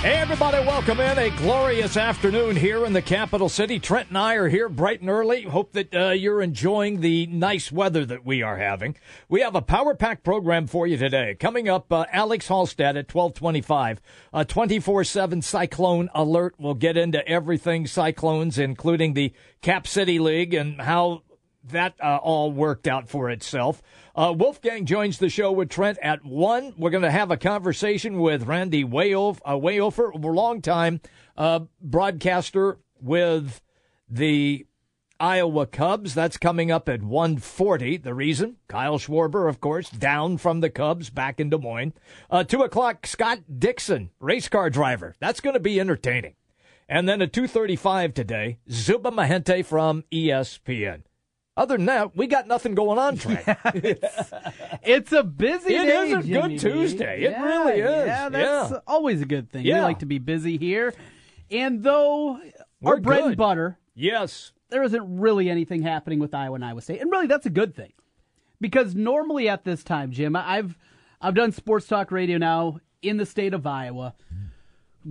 Hey, everybody, welcome in. A glorious afternoon here in the capital city. Trent and I are here bright and early. Hope that uh, you're enjoying the nice weather that we are having. We have a power pack program for you today. Coming up, uh, Alex Halstead at 1225. A 24-7 cyclone alert. We'll get into everything cyclones, including the Cap City League and how that uh, all worked out for itself. Uh, Wolfgang joins the show with Trent at 1. We're going to have a conversation with Randy Wehofer, uh, Wehofer a long-time uh, broadcaster with the Iowa Cubs. That's coming up at 1.40. The reason? Kyle Schwarber, of course, down from the Cubs, back in Des Moines. Uh, 2 o'clock, Scott Dixon, race car driver. That's going to be entertaining. And then at 2.35 today, Zuba Mehenti from ESPN. Other than that, we got nothing going on. Yeah, it's, it's, a busy it day. It is a Jimmy good Tuesday. It really is. Yeah, that's yeah. always a good thing. Yeah. We like to be busy here. And though We're our bread good. and butter, yes, there isn't really anything happening with Iowa and Iowa State. And really, that's a good thing. Because normally at this time, Jim, I've I've done sports talk radio now in the state of Iowa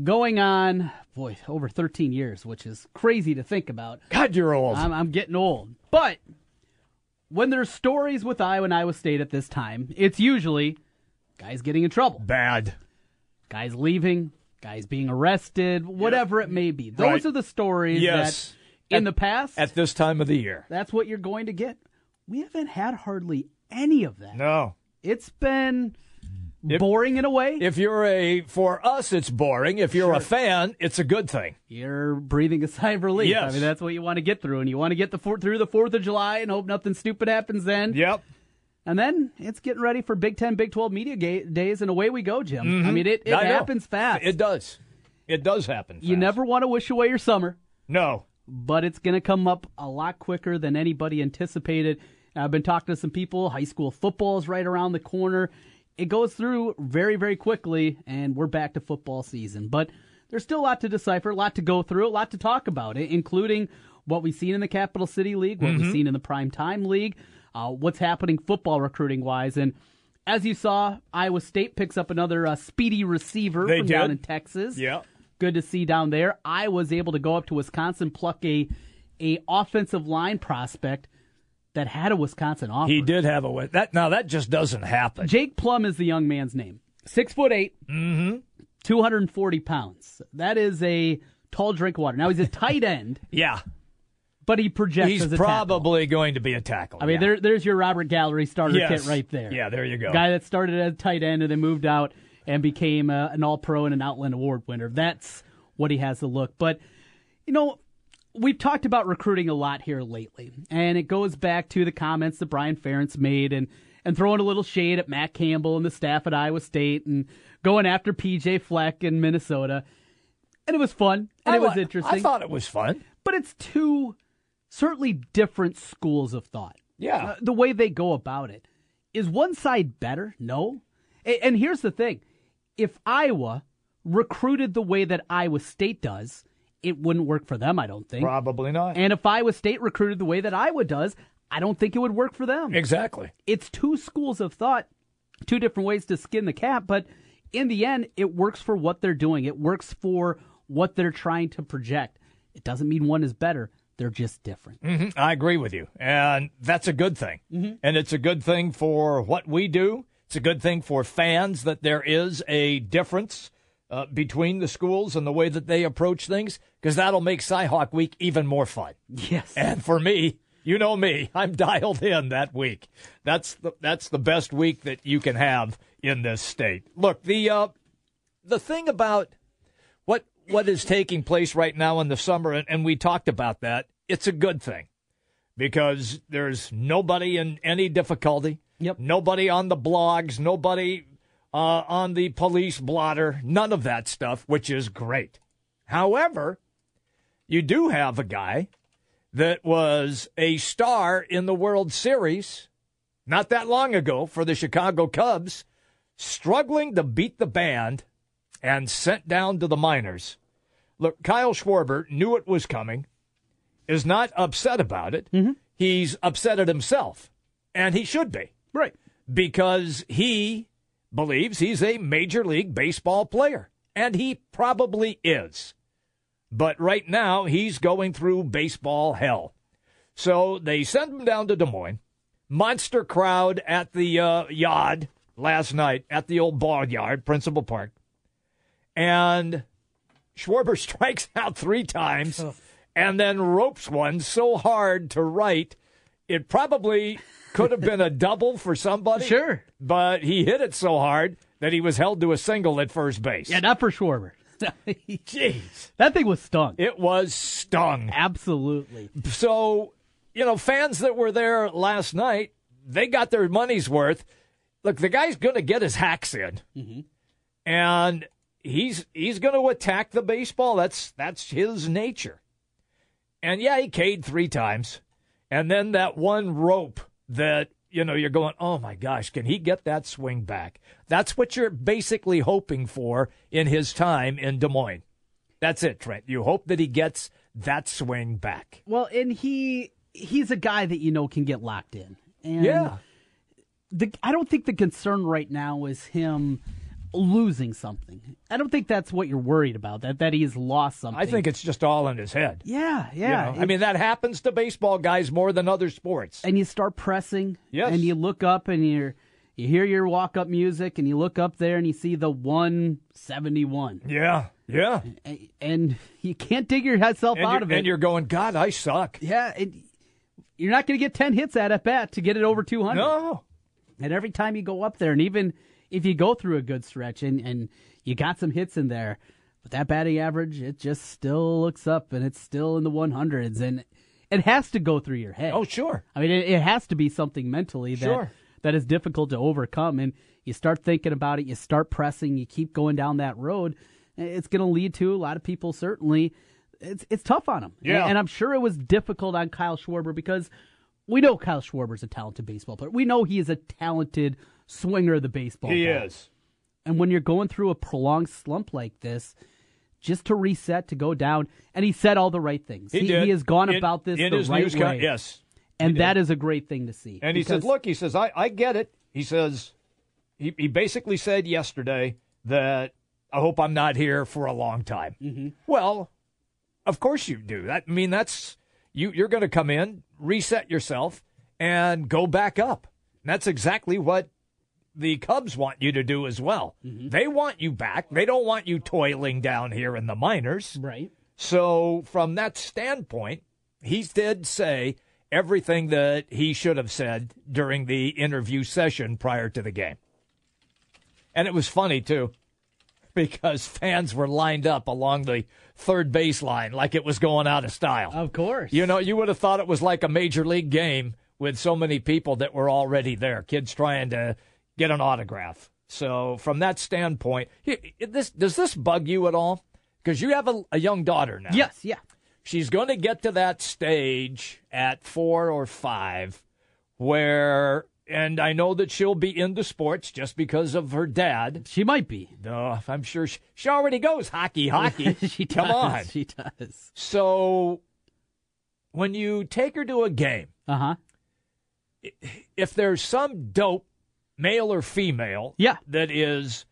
going on, boy, over 13 years, which is crazy to think about. God, you're old. I'm, I'm getting old. But when there's stories with Iowa and Iowa State at this time, it's usually guys getting in trouble, Bad. guys leaving, guys being arrested, whatever it may be. Those Right. are the stories Yes. that in At- the past, At this time of the year. that's what you're going to get. We haven't had hardly any of that. No. It's been If- boring in a way. If you're a, for us, it's boring. If you're a fan, it's a good thing. you're breathing a sigh of relief. Yes. I mean, that's what you want to get through, and you want to get the four, through the Fourth of July and hope nothing stupid happens then. Yep. And then it's getting ready for Big Ten, Big Twelve media ga- days, and away we go, Jim. I mean, it, it Mm-hmm. I know. happens fast. It does. It does happen. you never want to wish away your summer, No. but it's going to come up a lot quicker than anybody anticipated. I've been talking to some people. High school football is right around the corner. It goes through very, very quickly, and we're back to football season. But there's still a lot to decipher, a lot to go through, a lot to talk about, it, including what we've seen in the Capital City League, what Mm-hmm. we've seen in the Prime Time League, uh, what's happening football recruiting wise. And as you saw, Iowa State picks up another uh, speedy receiver They from did. down in Texas Yeah. good to see down there. I was able to go up to Wisconsin, pluck a a offensive line prospect that had a Wisconsin offer. He did have a. That now that just doesn't happen. Jake Plum is the young man's name. Six foot 8 mm-hmm. two hundred and forty pounds. That is a tall drink of water. Now he's a tight end, Yeah. but he projects He's as a tackle. probably going to be a tackle. I mean, yeah. there, there's your Robert Gallery starter Yes. kit right there. Yeah, there you go. Guy that started as a tight end and then moved out and became uh, an All Pro and an Outland Award winner. That's what he has to look. But you know, we've talked about recruiting a lot here lately, and it goes back to the comments that Brian Ferentz made and and throwing a little shade at Matt Campbell and the staff at Iowa State and going after PJ Fleck in Minnesota. And it was fun and I it was interesting. I thought it was fun. but it's two certainly different schools of thought. Yeah. Uh, the way they go about it. Is one side better? No. A- And here's the thing if Iowa recruited the way that Iowa State does, it wouldn't work for them, I don't think. Probably not. And if Iowa State recruited the way that Iowa does, I don't think it would work for them. exactly. It's two schools of thought, two different ways to skin the cat, but in the end, it works for what they're doing. It works for what they're trying to project. It doesn't mean one is better, they're just different. Mhm, I agree with you. And that's a good thing. Mm-hmm. And it's a good thing for what we do. It's a good thing for fans that there is a difference uh, between the schools and the way that they approach things, because that'll make Cyhawk Week even more fun. Yes. And for me, you know me, I'm dialed in that week. That's the that's the best week that you can have in this state. Look, the uh, the thing about what what is taking place right now in the summer, and, and we talked about that. It's a good thing because there's nobody in any difficulty. Yep. Nobody on the blogs. Nobody uh, on the police blotter. None of that stuff, which is great. However, you do have a guy that was a star in the World Series not that long ago for the Chicago Cubs, struggling to beat the band and sent down to the minors. Look, Kyle Schwarber knew it was coming, is not upset about it. Mm-hmm. He's upset at himself, and he should be Right. because he believes he's a Major League Baseball player, and he probably is. But right now, he's going through baseball hell. So they send him down to Des Moines. Monster crowd at the uh, yard last night at the old ball yard, Principal Park. And Schwarber strikes out three times and then ropes one so hard to right, it probably could have been a double for somebody. Sure. But he hit it so hard that he was held to a single at first base. Yeah, not for Schwarber. Jeez. that thing was stung. It was stung. Absolutely. So, you know, fans that were there last night, they got their money's worth. Look, the guy's going to get his hacks in, mm-hmm. and he's he's going to attack the baseball. That's that's his nature. And yeah, he K'd three times, and then that one rope that you know you're going, oh my gosh, can he get that swing back? That's what you're basically hoping for in his time in Des Moines. That's it, Trent. You hope that he gets that swing back. Well, and he he's a guy that you know can get locked in. And Yeah. the I don't think the concern right now is him losing something. I don't think that's what you're worried about. That that he's lost something. I think it's just all in his head. Yeah, you yeah. know? I mean, that happens to baseball guys more than other sports. and you start pressing. Yes. And you look up and you're you hear your walk up music and you look up there and you see the 171. Yeah, yeah. A- And you can't dig yourself And, out of it. and you're going, God, I suck. yeah, it, you're not going to get 10 hits at at bat to get it over 200. No. And every time you go up there, and even if you go through a good stretch and, and you got some hits in there, but that batting average, it just still looks up and it's still in the 100s. And it has to go through your head. Oh, sure. I mean, it, it has to be something mentally that Sure. that is difficult to overcome. And you start thinking about it, you start pressing, you keep going down that road. It's going to lead to a lot of people certainly. It's it's tough on them. Yeah. And, I'm sure it was difficult on Kyle Schwarber because we know Kyle Schwarber's a talented baseball player. We know he is a talented swinger of the baseball. He bat. is. And when you're going through a prolonged slump like this, just to reset, to go down, and he said all the right things. He, did. has gone In- about this in the his right news way. con- yes. and that is a great thing to see. And he says, look, he says, I, I get it. He says, he, he basically said yesterday that I hope I'm not here for a long time. Mm-hmm. Well, of course you do. That I mean, that's you. You're going to come in, reset yourself, and go back up. And that's exactly what the Cubs want you to do as well. Mm-hmm. They want you back. They don't want you toiling down here in the minors. right. So, from that standpoint, he did say everything that he should have said during the interview session prior to the game. And it was funny, too, because fans were lined up along the third baseline like it was going out of style. Of course. You know, you would have thought it was like a major league game with so many people that were already there, kids trying to get an autograph. So, from that standpoint, this does this bug you at all? Because you have a, a young daughter now. Yes, yeah. She's going to get to that stage at four or five where, and I know that she'll be into sports just because of her dad. She might be. No, I'm sure she, she already goes hockey, hockey. she does. Come on. She does. So, when you take her to a game, Uh huh. if there's some dope, male or female, Yeah. that is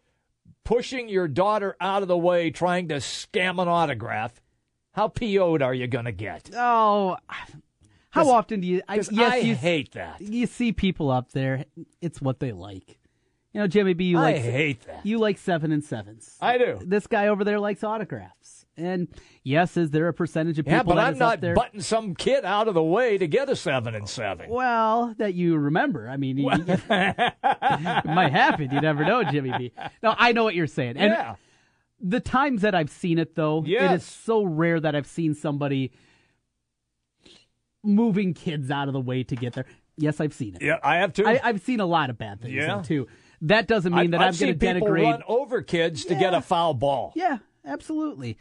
pushing your daughter out of the way, trying to scam an autograph, how PO'd are you going to get? Oh, how often do you? I, yes, I you, hate that. you see people up there. It's what they like. You know, Jimmy B. You I like hate that. you like seven and sevens. I do. This guy over there likes autographs. And yes, is there a percentage of people Yeah, but that I'm not butting some kid out of the way to get a seven and seven. Well, that you remember. I mean, it might happen. You never know, Jimmy B. No, I know what you're saying. And yeah, the times that I've seen it, though, it Yes. is so rare that I've seen somebody moving kids out of the way to get there. Yes, I've seen it. yeah, I have to. I, I've seen a lot of bad things Yeah. too. That doesn't mean I've, that I've I'm going to people run over kids to get a foul ball. Yeah, absolutely.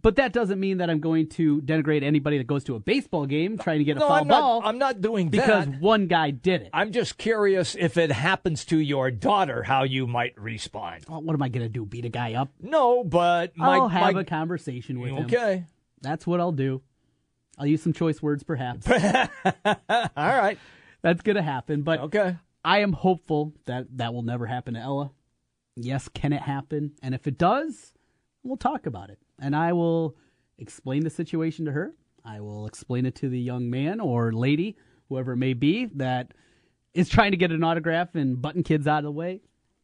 But that doesn't mean that I'm going to denigrate anybody that goes to a baseball game trying to get a no, foul I'm ball not. I'm not doing that. because that. one guy did it. I'm just curious if it happens to your daughter, how you might respond. Well, what am I going to do? Beat a guy up? No, but my, I'll have my- a conversation with him. okay. That's what I'll do. I'll use some choice words, perhaps. All right. That's going to happen. But Okay. I am hopeful that that will never happen to Ella. Yes, can it happen? And if it does, we'll talk about it. And I will explain the situation to her. I will explain it to the young man or lady, whoever it may be, that is trying to get an autograph and button kids out of the way.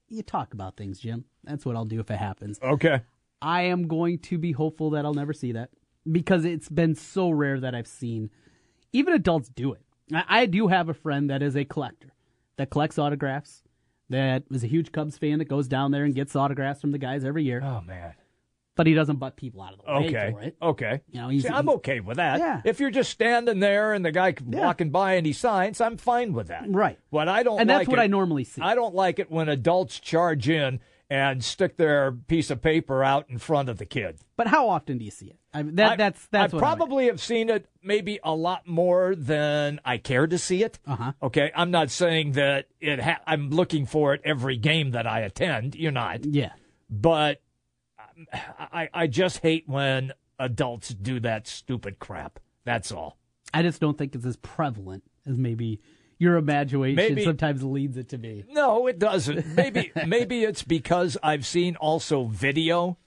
You talk about things, Jim. That's what I'll do if it happens. Okay. I am going to be hopeful that I'll never see that because it's been so rare that I've seen even adults do it. I, I do have a friend that is a collector that collects autographs, that is a huge Cubs fan that goes down there and gets autographs from the guys every year, Oh man. But he doesn't butt people out of the way Okay. for it. Okay. You know, he's- See, I'm okay with that. Yeah. If you're just standing there and the guy Yeah. walking by and he signs, I'm fine with that. Right. But I don't. And that's what it- I normally see. I don't like it when adults charge in and stick their piece of paper out in front of the kid. But how often do you see it? I mean, that, I- that's that's I probably have seen it maybe a lot more than I care to see it. Uh-huh. Okay, I'm not saying that it. Ha- I'm looking for it every game that I attend. You're not, yeah. but I I just hate when adults do that stupid crap. That's all. I just don't think it's as prevalent as maybe your imagination Maybe- sometimes leads it to be. No, it doesn't. Maybe maybe it's because I've seen also video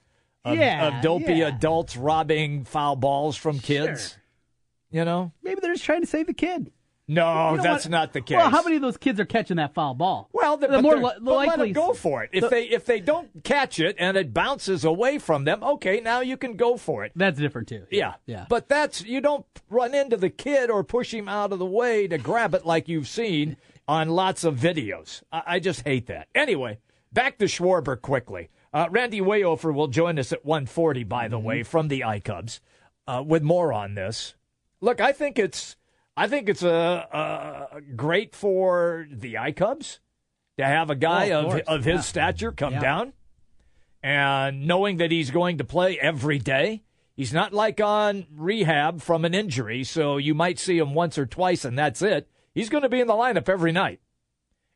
of, Yeah, of dopey yeah. adults robbing foul balls from kids. Sure. You know? Maybe they're just trying to save the kid. No, You know that's what? not the case. Well, how many of those kids are catching that foul ball? Well, the, the more li- the but let likely them go for it. If the- they if they don't catch it and it bounces away from them, okay, now you can go for it. That's different too. Yeah, yeah. But that's you don't run into the kid or push him out of the way to grab it like you've seen on lots of videos. I, I just hate that. Anyway, back to Schwarber quickly. Uh, Randy Wehofer will join us at 1:40, by the way, from the iCubs, uh, with more on this. Look, I think it's I think it's a, a great for the iCubs to have a guy Oh, of of of his Yeah. stature come Yeah. down and knowing that he's going to play every day. He's not like on rehab from an injury, so you might see him once or twice and that's it. He's going to be in the lineup every night.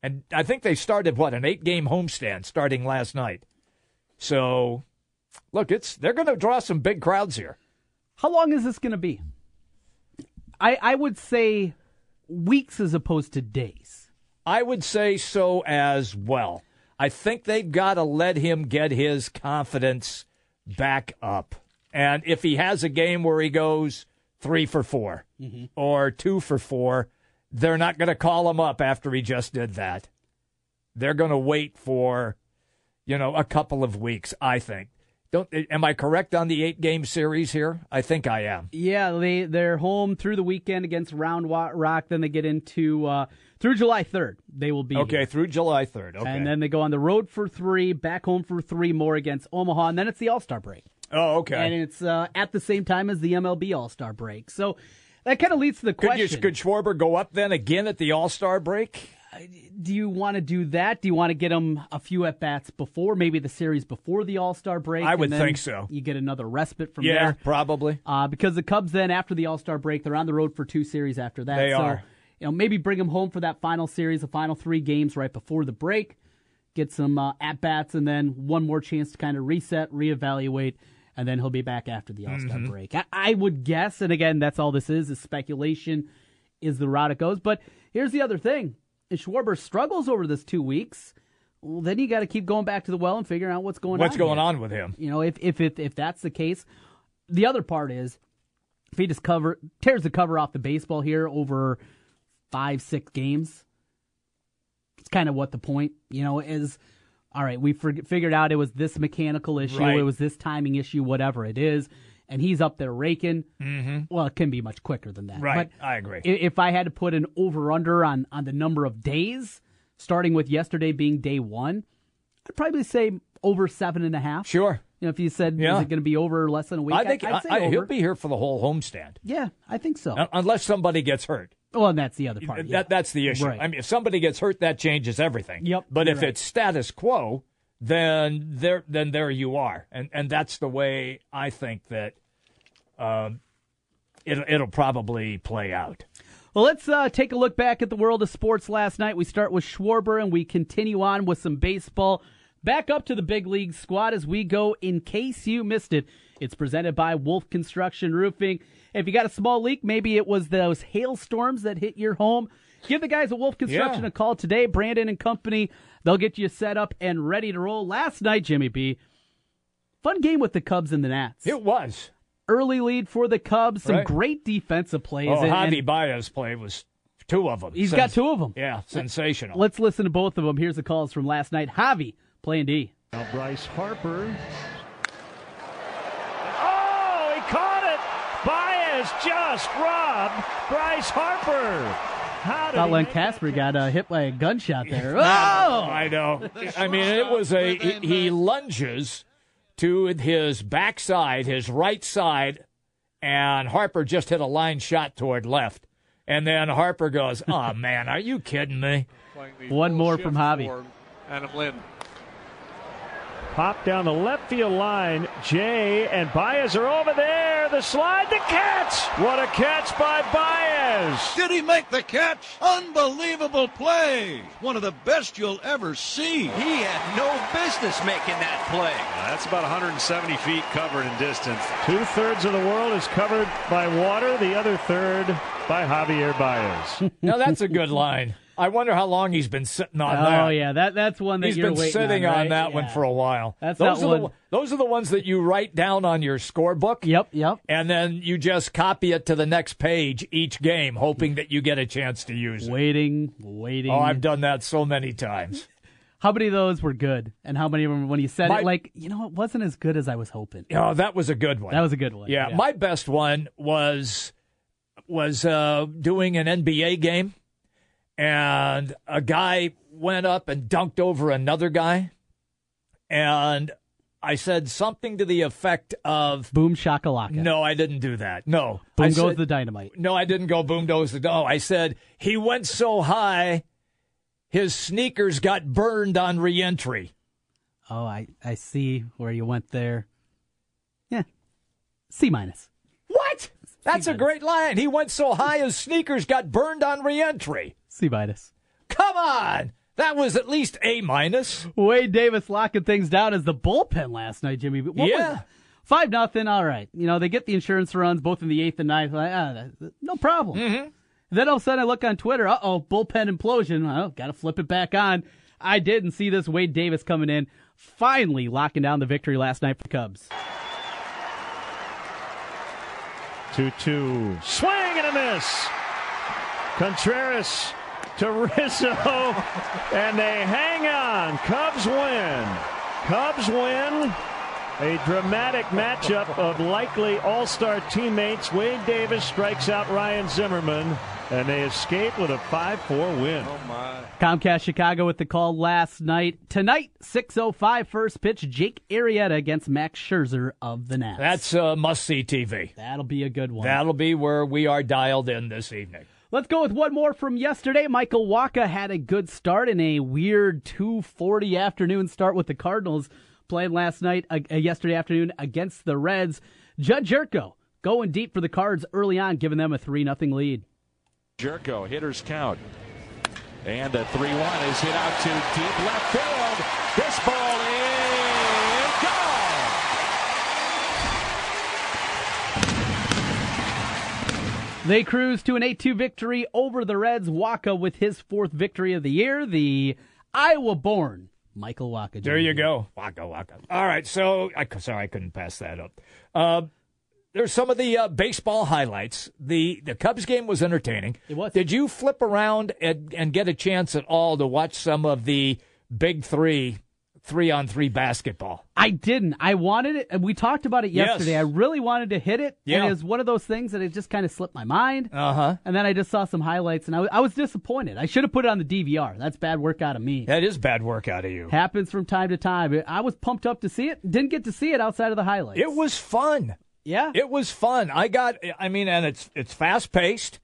And I think they started what an eight-game homestand starting last night. So, look, it's they're going to draw some big crowds here. How long is this going to be? I I would say weeks as opposed to days. I would say so as well. I think they've got to let him get his confidence back up. And if he has a game where he goes three for 4 mm-hmm. or two for four, they're not going to call him up after he just did that. They're going to wait for, you know, a couple of weeks, I think. Don't am I correct on the eight game series here? I think I am. Yeah, they they're home through the weekend against Round Rock. Then they get into uh, through July third. They will be Okay, here. through July 3rd. Okay. and then they go on the road for three, back home for three more against Omaha, and then it's the All Star break. oh, okay. and it's uh, at the same time as the MLB All Star break. So that kind of leads to the Could, you, question: could Schwarber go up then again at the All Star break? Do you want to do that? Do you want to get him a few at bats before, maybe the series before the All Star break? I and would then think so. You get another respite from Yeah, there. probably. Uh, because the Cubs then after the All Star break, they're on the road for two series after that. They so, are. You know, maybe bring him home for that final series, the final three games right before the break. Get some uh, at bats, and then one more chance to kind of reset, reevaluate, and then he'll be back after the All Star Mm-hmm. break. I, I would guess, and again, that's all this is: is speculation, is the route it goes. But here's the other thing: if Schwarber struggles over this two weeks, well, then you got to keep going back to the well and figuring out what's going What's on. going here. on with him? You know, if if if, if that's the case, the other part is if he just cover tears the cover off the baseball here over five six games, it's kind of what the point you know is. All right, we figured out it was this mechanical issue, Right. it was this timing issue, whatever it is, and he's up there raking. Mm-hmm. Well, it can be much quicker than that. Right, But I agree. If I had to put an over under on on the number of days, starting with yesterday being day one, I'd probably say over seven and a half. Sure. You know, if you said Yeah. is it going to be over less than a week? I think I'd I, say I- he'll be here for the whole homestand, Yeah, I think so. Unless somebody gets hurt. well, and that's the other part. That yeah. that's the issue. Right. I mean, if somebody gets hurt, that changes everything. Yep, But if right. it's status quo, then there then there you are, and and that's the way I think that um, it, it'll probably play out. Well, let's uh, take a look back at the world of sports last night. We start with Schwarber and we continue on with some baseball. Back up to the big league squad as we go. In case you missed it, it's presented by Wolf Construction Roofing. If you got a small leak, maybe it was those hailstorms that hit your home. Give the guys at Wolf Construction Yeah. a call today. Brandon and company, they'll get you set up and ready to roll. Last night, Jimmy B, fun game with the Cubs and the Nats. It was. Early lead for the Cubs. Some Right. great defensive plays. Oh, and- Javi and Baez play was two of them. he's got two of them. Yeah, sensational. Let's listen to both of them. Here's the calls from last night. Javi playing D. Now Bryce Harper. Oh, he caught it! Baez just robbed Bryce Harper. How did Thought Len Kasper got uh, hit by a gunshot there. Oh! I know. I mean, it was a he, he lunges to his backside, his right side, and Harper just hit a line shot toward left. And then Harper goes, "Oh man, are you kidding me?" One more from Javi. Adam Lind. Pop down the left field line. Jay and Baez are over there. The slide, the catch. What a catch by Baez. Did he make the catch? Unbelievable play. One of the best you'll ever see. He had no business making that play. That's about 170 feet covered in distance. Two thirds of the world is covered by water. The other third by Javier Baez. Now that's a good line. I wonder how long he's been sitting on Oh that. Oh yeah, that that's one that He's been waiting sitting on, on, right? that one for a while. That's those that are the one- those are the ones that you write down on your scorebook. Yep, yep. And then you just copy it to the next page each game, hoping that you get a chance to use it. Waiting, waiting. Oh, I've done that so many times. How many of those were good, and how many of them when you said My- it like you know it wasn't as good as I was hoping. Oh, that was a good one. That was a good one. yeah, my best one was was uh, doing an NBA game, and a guy went up and dunked over another guy, and I said something to the effect of, boom shakalaka. "No, I didn't do that. No, boom I goes said- the dynamite. No, I didn't go boom goes the no. I said he went so high, his sneakers got burned on reentry. Oh, I I see where you went there. Yeah, C minus. What? That's a great line. He went so high his sneakers got burned on reentry. C minus. Come on. That was at least A minus. Wade Davis locking things down as the bullpen last night, Jimmy. What was Yeah. Five nothing. All right. You know they get the insurance runs both in the eighth and ninth. Like, ah, that- that- no problem. Mm-hmm. Then all of a sudden I look on Twitter. Uh oh, bullpen implosion. Oh, got to flip it back on. I did and see this Wade Davis coming in, finally locking down the victory last night for the Cubs. 2 2. Swing and a miss. Contreras to Rizzo. And they hang on. Cubs win. Cubs win. A dramatic matchup of likely all star teammates. Wade Davis strikes out Ryan Zimmerman. And they escape with a 5 4 win. Oh, my. Comcast Chicago with the call last night. Tonight, 6.05 first pitch, Jake Arrieta against Max Scherzer of the Nats. That's uh, must see TV. That'll be a good one. That'll be where we are dialed in this evening. Let's go with one more from yesterday. Michael Wacha had a good start in a weird 2:40 afternoon start with the Cardinals playing last night, uh, uh, yesterday afternoon against the Reds. Jedd Gyorko going deep for the Cards early on, giving them a three nothing lead. Gyorko, hitters count. And a 3 1 is hit out to deep left field. This ball is gone. They cruise to an 8-2 victory over the Reds. Wacha with his fourth victory of the year. The Iowa-born Michael Wacha. There you go. Waka waka. All right. So, I, sorry, I couldn't pass that up. Uh, there's some of the uh, baseball highlights. The the Cubs game was entertaining. It was. Did you flip around and, and get a chance at all to watch some of the big three, three on three basketball? I didn't. I wanted it, and we talked about it Yes. yesterday. I really wanted to hit it, Yeah. and it was one of those things that it just kind of slipped my mind. Uh huh. And then I just saw some highlights, and I was, I was disappointed. I should have put it on the DVR. That's bad work out of me. That is bad work out of you. Happens from time to time. I was pumped up to see it. Didn't get to see it outside of the highlights. It was fun. yeah. It was fun. I got. I mean, and it's it's fast paced,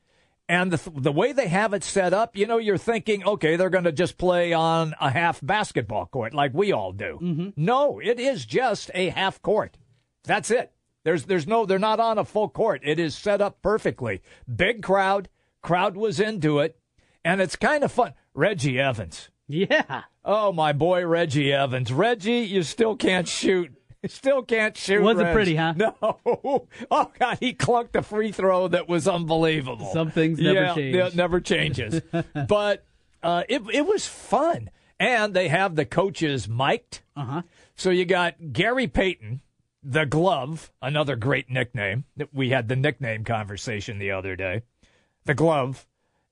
And the, the way they have it set up, you know, you're thinking, okay, they're going to just play on a half basketball court like we all do. Mm-hmm. No, it is just a half court. That's it. There's, there's no, they're not on a full court. It is set up perfectly. Big crowd. Crowd was into it. And it's kind of fun. Reggie Evans. Yeah. Oh, my boy, Reggie Evans. Reggie, you still can't shoot. Still can't shoot. Wasn't Reg. pretty, huh? No. Oh God, he clunked a free throw that was unbelievable. Some things never yeah, change. yeah, never changes. but uh, it it was fun, and they have the coaches mic'd. Uh huh. So you got Gary Payton, the Glove, another great nickname. We had the nickname conversation the other day. The Glove,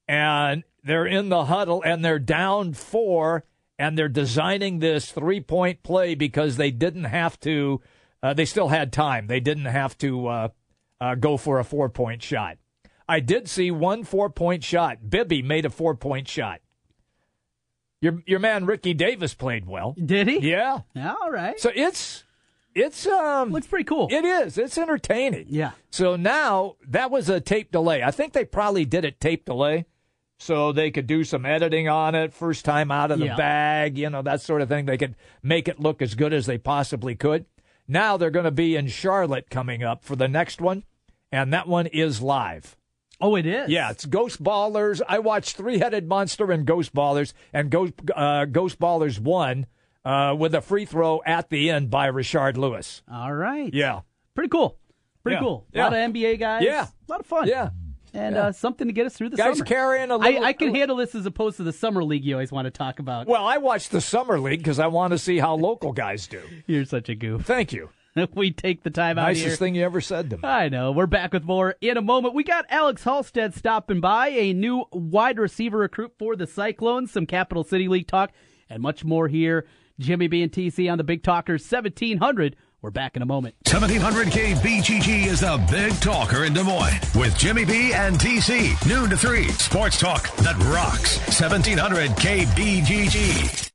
and they're in the huddle and they're down four and they're designing this three point play because they didn't have to. Uh, they still had time. They didn't have to uh, uh, go for a four point shot. I did see one four point shot. Bibby made a four point shot. Your your man Ricky Davis played well. Did he? Yeah. All right. So it's it's um Looks pretty cool. it is. It's entertaining. Yeah. So now that was a tape delay. I think they probably did it tape delay so they could do some editing on it first time out of the Yeah. bag, you know, that sort of thing. They could make it look as good as they possibly could. Now they're going to be in Charlotte coming up for the next one, and that one is live. Oh, it is. Yeah, it's Ghost Ballers. I watched Three Headed Monster and Ghost Ballers, and Ghost, uh, Ghost Ballers won uh, with a free throw at the end by Rashard Lewis. All right. Yeah. Pretty cool. Pretty Yeah. cool. A Yeah. lot of NBA guys. Yeah. A lot of fun. Yeah. And Yeah. Uh, something to get us through the Guys summer. carrying a I, little. I can handle this as opposed to the summer league you always want to talk about. Well, I watch the Summer League because I want to see how local guys do. You're such a goof. Thank you. we take the time out Nicest thing you ever said to me. I know. We're back with more in a moment. We got Alex Halstead stopping by, a new wide receiver recruit for the Cyclones, some Capital City League talk, and much more here. Jimmy B and TC on the Big Talkers 1700. We're back in a moment. 1700K BGG is the big talker in Des Moines with Jimmy B and TC. Noon to 3. Sports talk that rocks. 1700K BGG.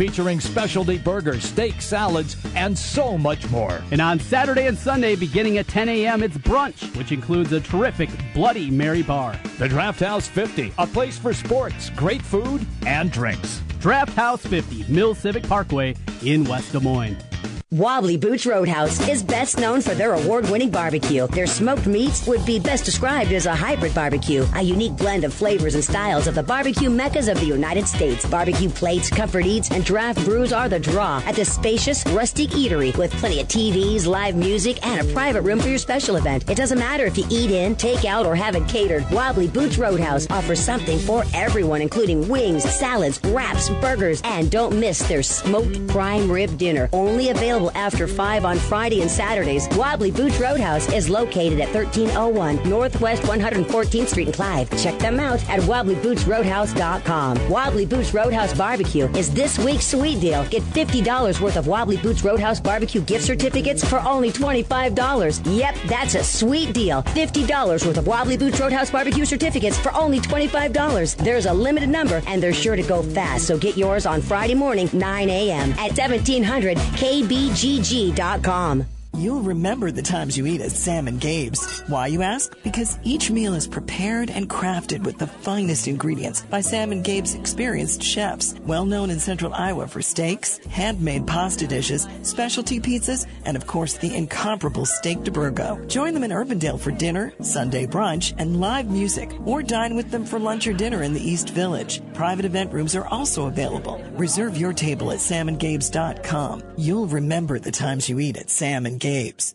featuring specialty burgers, steak, salads, and so much more. And on Saturday and Sunday, beginning at 10 a.m., it's brunch, which includes a terrific Bloody Mary bar. The Draft House 50, a place for sports, great food, and drinks. Draft House 50, Mill Civic Parkway in West Des Moines. Wobbly Boots Roadhouse is best known for their award-winning barbecue. Their smoked meats would be best described as a hybrid barbecue, a unique blend of flavors and styles of the barbecue meccas of the United States. Barbecue plates, comfort eats, and draft brews are the draw at the spacious, rustic eatery with plenty of TVs, live music, and a private room for your special event. It doesn't matter if you eat in, take out, or have it catered. Wobbly Boots Roadhouse offers something for everyone, including wings, salads, wraps, burgers, and don't miss their smoked prime rib dinner. Only available after 5 on Friday and Saturdays. Wobbly Boots Roadhouse is located at 1301 Northwest 114th Street in Clive. Check them out at wobblybootsroadhouse.com. Wobbly Boots Roadhouse Barbecue is this week's sweet deal. Get $50 worth of Wobbly Boots Roadhouse Barbecue gift certificates for only $25. Yep, that's a sweet deal. $50 worth of Wobbly Boots Roadhouse Barbecue certificates for only $25. There's a limited number and they're sure to go fast, so get yours on Friday morning, 9 a.m. at 1700 kbgg.com. You'll remember the times you eat at Sam and Gabe's. Why, you ask? Because each meal is prepared and crafted with the finest ingredients by Sam and Gabe's experienced chefs, well known in central Iowa for steaks, handmade pasta dishes, specialty pizzas, and of course the incomparable steak de Burgo. Join them in Urbandale for dinner, Sunday brunch, and live music, or dine with them for lunch or dinner in the East Village. Private event rooms are also available. Reserve your table at samandgabes.com. You'll remember the times you eat at Sam and Gabe's.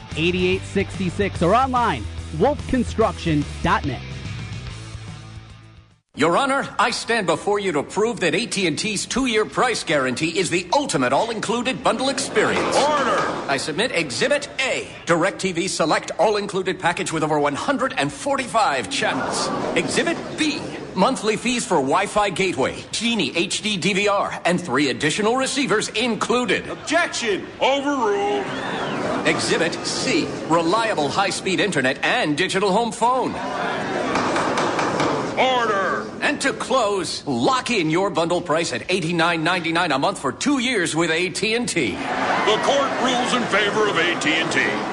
8866 or online wolfconstruction.net. Your Honor, I stand before you to prove that AT&T's two-year price guarantee is the ultimate all-included bundle experience. Order! I submit Exhibit A, DirecTV Select all-included package with over 145 channels. Exhibit B, monthly fees for Wi-Fi gateway, Genie HD DVR, and three additional receivers included. Objection! Overruled. Exhibit C, reliable high-speed internet and digital home phone. Order! And to close, lock in your bundle price at $89.99 a month for two years with AT&T. The court rules in favor of AT&T.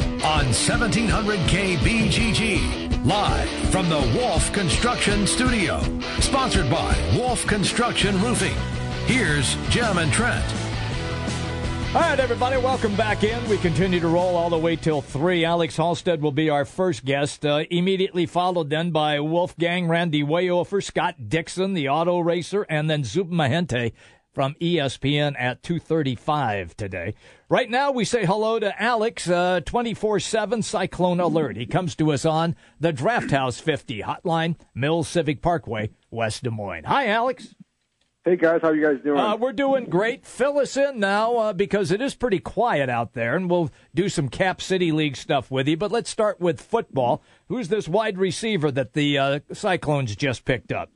on 1700 KBGG. Live from the Wolf Construction Studio. Sponsored by Wolf Construction Roofing. Here's Jim and Trent. All right, everybody, welcome back in. We continue to roll all the way till 3. Alex Halstead will be our first guest, uh, immediately followed then by Wolfgang Randy Wehofer, Scott Dixon, the auto racer, and then Zub Mehenti from ESPN at 2.35 today. Right now, we say hello to Alex, 24-7 uh, Cyclone Alert. He comes to us on the Draft House 50 hotline, Mills Civic Parkway, West Des Moines. Hi, Alex. Hey guys, how you guys doing? Uh, we're doing great. Fill us in now uh, because it is pretty quiet out there, and we'll do some Cap City League stuff with you. But let's start with football. Who's this wide receiver that the uh, Cyclones just picked up?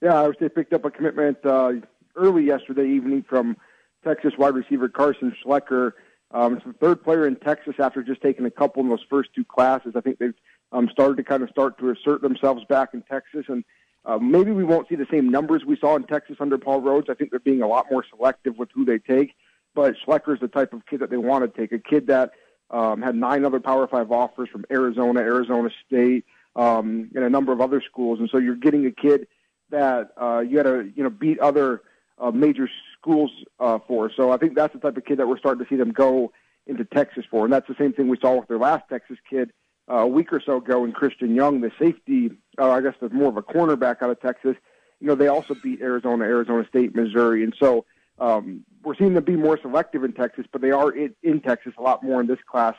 Yeah, they picked up a commitment uh, early yesterday evening from Texas wide receiver Carson Schlecker. Um, it's the third player in Texas after just taking a couple in those first two classes. I think they've um, started to kind of start to assert themselves back in Texas and uh, maybe we won't see the same numbers we saw in Texas under Paul Rhoads. I think they're being a lot more selective with who they take. But Schlecker's the type of kid that they want to take, a kid that um, had nine other Power Five offers from Arizona, Arizona State, um, and a number of other schools. And so you're getting a kid that uh, you got to you know beat other uh, major schools uh, for. So I think that's the type of kid that we're starting to see them go into Texas for. And that's the same thing we saw with their last Texas kid uh, a week or so ago in Christian Young, the safety, uh, I guess there's more of a cornerback out of Texas. You know, they also beat Arizona, Arizona State, Missouri, and so um, we're seeing them be more selective in Texas, but they are in, in Texas a lot more in this class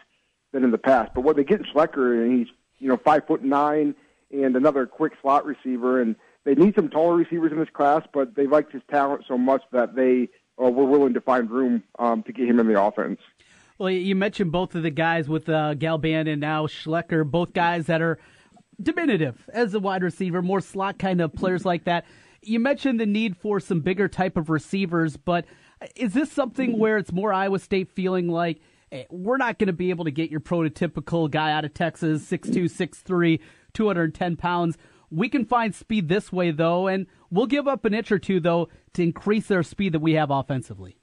than in the past. But what they get in Schlecker, and he's you know five foot nine and another quick slot receiver, and they need some taller receivers in this class, but they liked his talent so much that they uh, were willing to find room um, to get him in the offense. Well, you mentioned both of the guys with uh, Galban and now Schlecker, both guys that are diminutive as a wide receiver, more slot kind of players like that. You mentioned the need for some bigger type of receivers, but is this something where it's more Iowa State feeling like hey, we're not going to be able to get your prototypical guy out of Texas, 6'2", 6'3", 210 pounds. We can find speed this way, though, and we'll give up an inch or two, though, to increase their speed that we have offensively.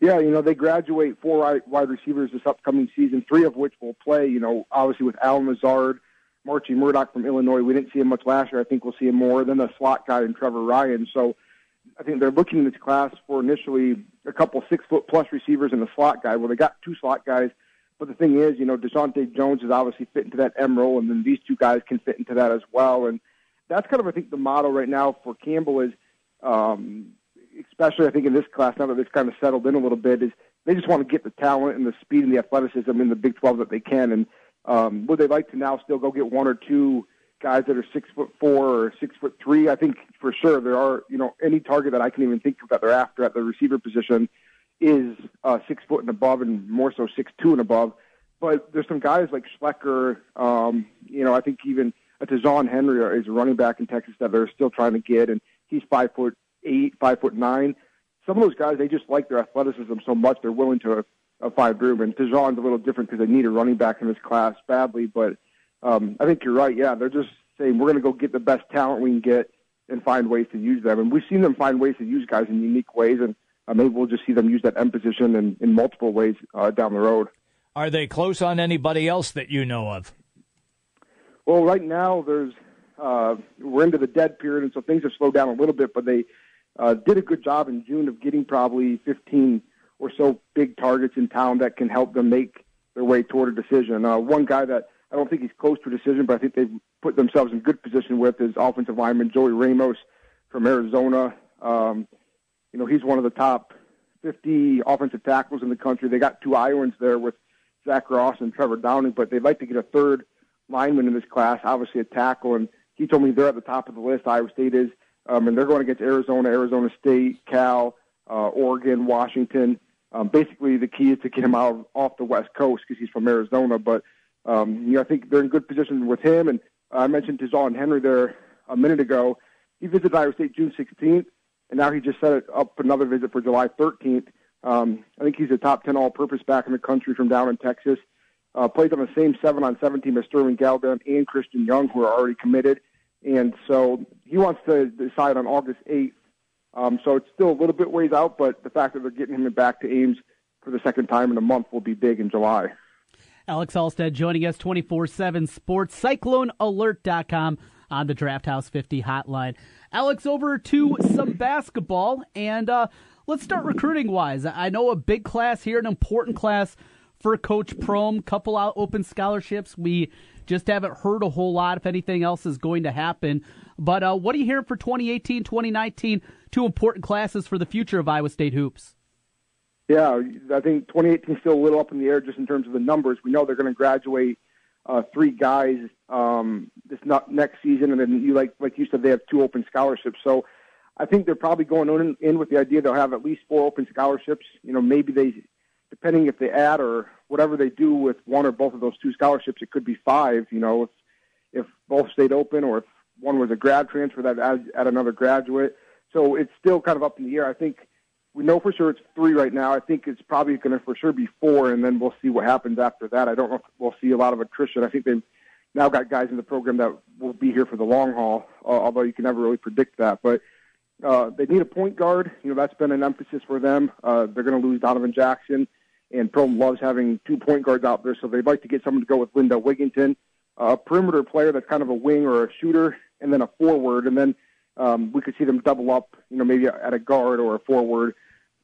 Yeah, you know, they graduate four wide receivers this upcoming season, three of which will play, you know, obviously with Allen Lazard, Marchie Murdock from Illinois. We didn't see him much last year. I think we'll see him more than the slot guy and Trever Ryen. So I think they're looking in this class for initially a couple six foot plus receivers and a slot guy. Well, they got two slot guys, but the thing is, you know, Deshaunte Jones is obviously fit into that M role, and then these two guys can fit into that as well. And that's kind of, I think, the model right now for Campbell is um, especially I think in this class now that it's kind of settled in a little bit, is they just want to get the talent and the speed and the athleticism in the Big 12 that they can. And um, would they like to now still go get one or two guys that are six foot four or six foot three? I think for sure there are, you know, any target that I can even think of that they're after at the receiver position is uh, six foot and above, and more so six two and above. but there's some guys like Schlecker. Um, you know, I think even a Ta'Zhawn Henry is a running back in Texas that they're still trying to get, and he's five foot eight, five foot nine. Some of those guys, they just like their athleticism so much they're willing to uh, find room. And Ta'Zhawn's a little different because they need a running back in this class badly. But um, I think you're right. Yeah, they're just saying we're going to go get the best talent we can get and find ways to use them. And we've seen them find ways to use guys in unique ways, and uh, maybe we'll just see them use that M position in, in multiple ways uh, down the road. Are they close on anybody else that you know of? Well, right now there's uh, we're into the dead period, and so things have slowed down a little bit. But they uh, did a good job in June of getting probably 15 or so big targets in town that can help them make their way toward a decision. Uh, one guy that I don't think he's close to a decision, but I think they've put themselves in good position with is offensive lineman Joey Ramos from Arizona. Um, you know, he's one of the top 50 offensive tackles in the country. They got two Iowans there with Zach Ross and Trevor Downing, but they'd like to get a third lineman in this class, obviously a tackle. And he told me they're at the top of the list. Iowa State is, um, and they're going against Arizona, Arizona State, Cal, uh, Oregon, Washington. Um, basically, the key is to get him out off the West Coast because he's from Arizona. But um, you know, I think they're in good position with him. And I mentioned Ta'Zhawn Henry there a minute ago. He visited Iowa State June 16th, and now he just set it up another visit for July 13th. Um, I think he's a top 10 all-purpose back in the country from down in Texas. Uh, plays on the same seven-on-seven team as Sterling Galvin and Christian Young, who are already committed. And so he wants to decide on August 8th. Um, so it's still a little bit ways out, but the fact that they're getting him back to Ames for the second time in a month will be big in July. Alex Halstead joining us 24 7 sports, cyclonealert.com on the Draft House 50 hotline. Alex, over to some basketball, and uh, let's start recruiting wise. I know a big class here, an important class for Coach Prohm. couple out open scholarships. We just haven't heard a whole lot if anything else is going to happen. But uh, what are you hearing for 2018, 2019? Two important classes for the future of Iowa State hoops. Yeah, I think 2018 is still a little up in the air just in terms of the numbers. We know they're going to graduate uh, three guys um, this not, next season, and then you like like you said, they have two open scholarships. So I think they're probably going in, in with the idea they'll have at least four open scholarships. You know, maybe they, depending if they add or whatever they do with one or both of those two scholarships, it could be five. You know, if if both stayed open or if one was a grad transfer that adds add another graduate. So it's still kind of up in the air. I think we know for sure it's three right now. I think it's probably going to for sure be four, and then we'll see what happens after that. I don't know if we'll see a lot of attrition. I think they've now got guys in the program that will be here for the long haul, uh, although you can never really predict that. But uh, they need a point guard. You know, that's been an emphasis for them. Uh, they're going to lose Donovan Jackson, and Prohm loves having two point guards out there, so they'd like to get someone to go with Lindell Wigginton, a perimeter player that's kind of a wing or a shooter, and then a forward, and then um, we could see them double up, you know, maybe at a guard or a forward,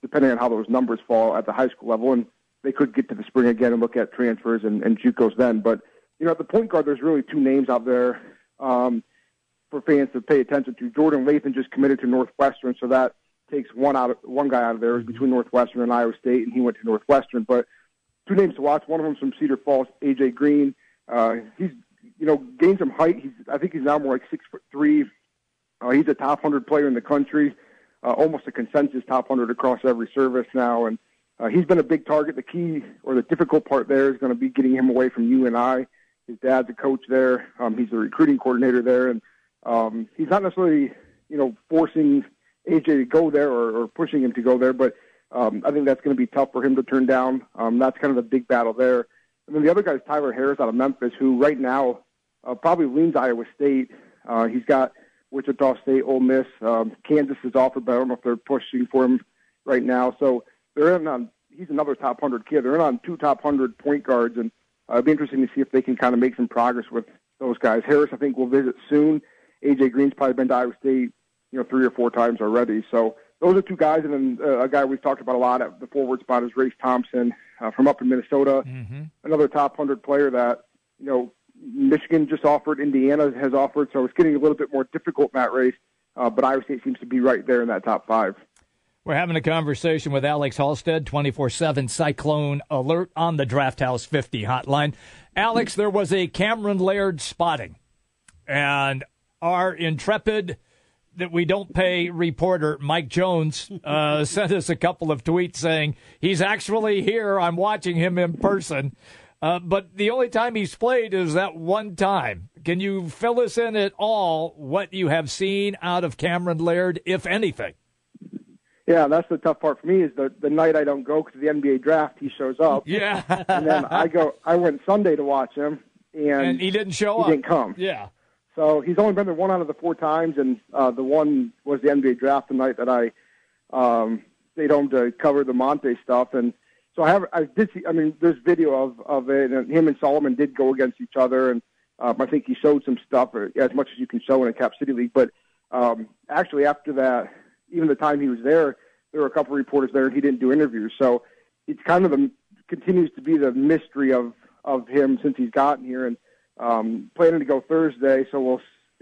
depending on how those numbers fall at the high school level. And they could get to the spring again and look at transfers and, and JUCOs then. But you know, at the point guard, there's really two names out there um, for fans to pay attention to. Jordan Lathan just committed to Northwestern, so that takes one out of, one guy out of there between Northwestern and Iowa State, and he went to Northwestern. But two names to watch. One of them's from Cedar Falls, AJ Green. Uh, he's you know gained some height. He's I think he's now more like six foot three, uh, he's a top 100 player in the country, uh, almost a consensus top 100 across every service now. And uh, he's been a big target. The key or the difficult part there is going to be getting him away from UNI. His dad's a coach there. Um, he's a recruiting coordinator there. And um, he's not necessarily, you know, forcing AJ to go there or, or pushing him to go there, but um, I think that's going to be tough for him to turn down. Um, that's kind of the big battle there. And then the other guy is Tyler Harris out of Memphis, who right now uh, probably leans Iowa State. Uh, he's got – Wichita State, Ole Miss. Um, Kansas is offered, but I don't know if they're pushing for him right now. So they're in on. He's another top hundred kid. They're in on two top hundred point guards, and uh, it'd be interesting to see if they can kind of make some progress with those guys. Harris, I think, will visit soon. AJ Green's probably been to Iowa State, you know, three or four times already. So those are two guys, and then uh, a guy we've talked about a lot at the forward spot is Race Thompson uh, from up in Minnesota, mm-hmm. another top hundred player that you know Michigan just offered, Indiana has offered, so it's getting a little bit more difficult in that race. Uh, but Iowa State seems to be right there in that top five. We're having a conversation with Alex Halstead, 24 7 Cyclone Alert on the Draft House 50 hotline. Alex, there was a Cameron Lard spotting, and our intrepid that we don't pay reporter Mike Jones uh, sent us a couple of tweets saying he's actually here. I'm watching him in person. Uh, but the only time he's played is that one time. Can you fill us in at all what you have seen out of Cameron Lard, if anything? Yeah, that's the tough part for me is the the night I don't go because the NBA draft he shows up. Yeah, and then I go. I went Sunday to watch him, and, and he didn't show he up. He didn't come. Yeah. So he's only been there one out of the four times, and uh, the one was the NBA draft the night that I um, stayed home to cover the Monte stuff. And so I have, I did see. I mean, there's video of of it, and him and Solomon did go against each other, and um, I think he showed some stuff uh, as much as you can show in a Cap City League. But um, actually, after that, even the time he was there, there were a couple of reporters there, and he didn't do interviews. So it's kind of the continues to be the mystery of of him since he's gotten here, and um, planning to go Thursday. So we'll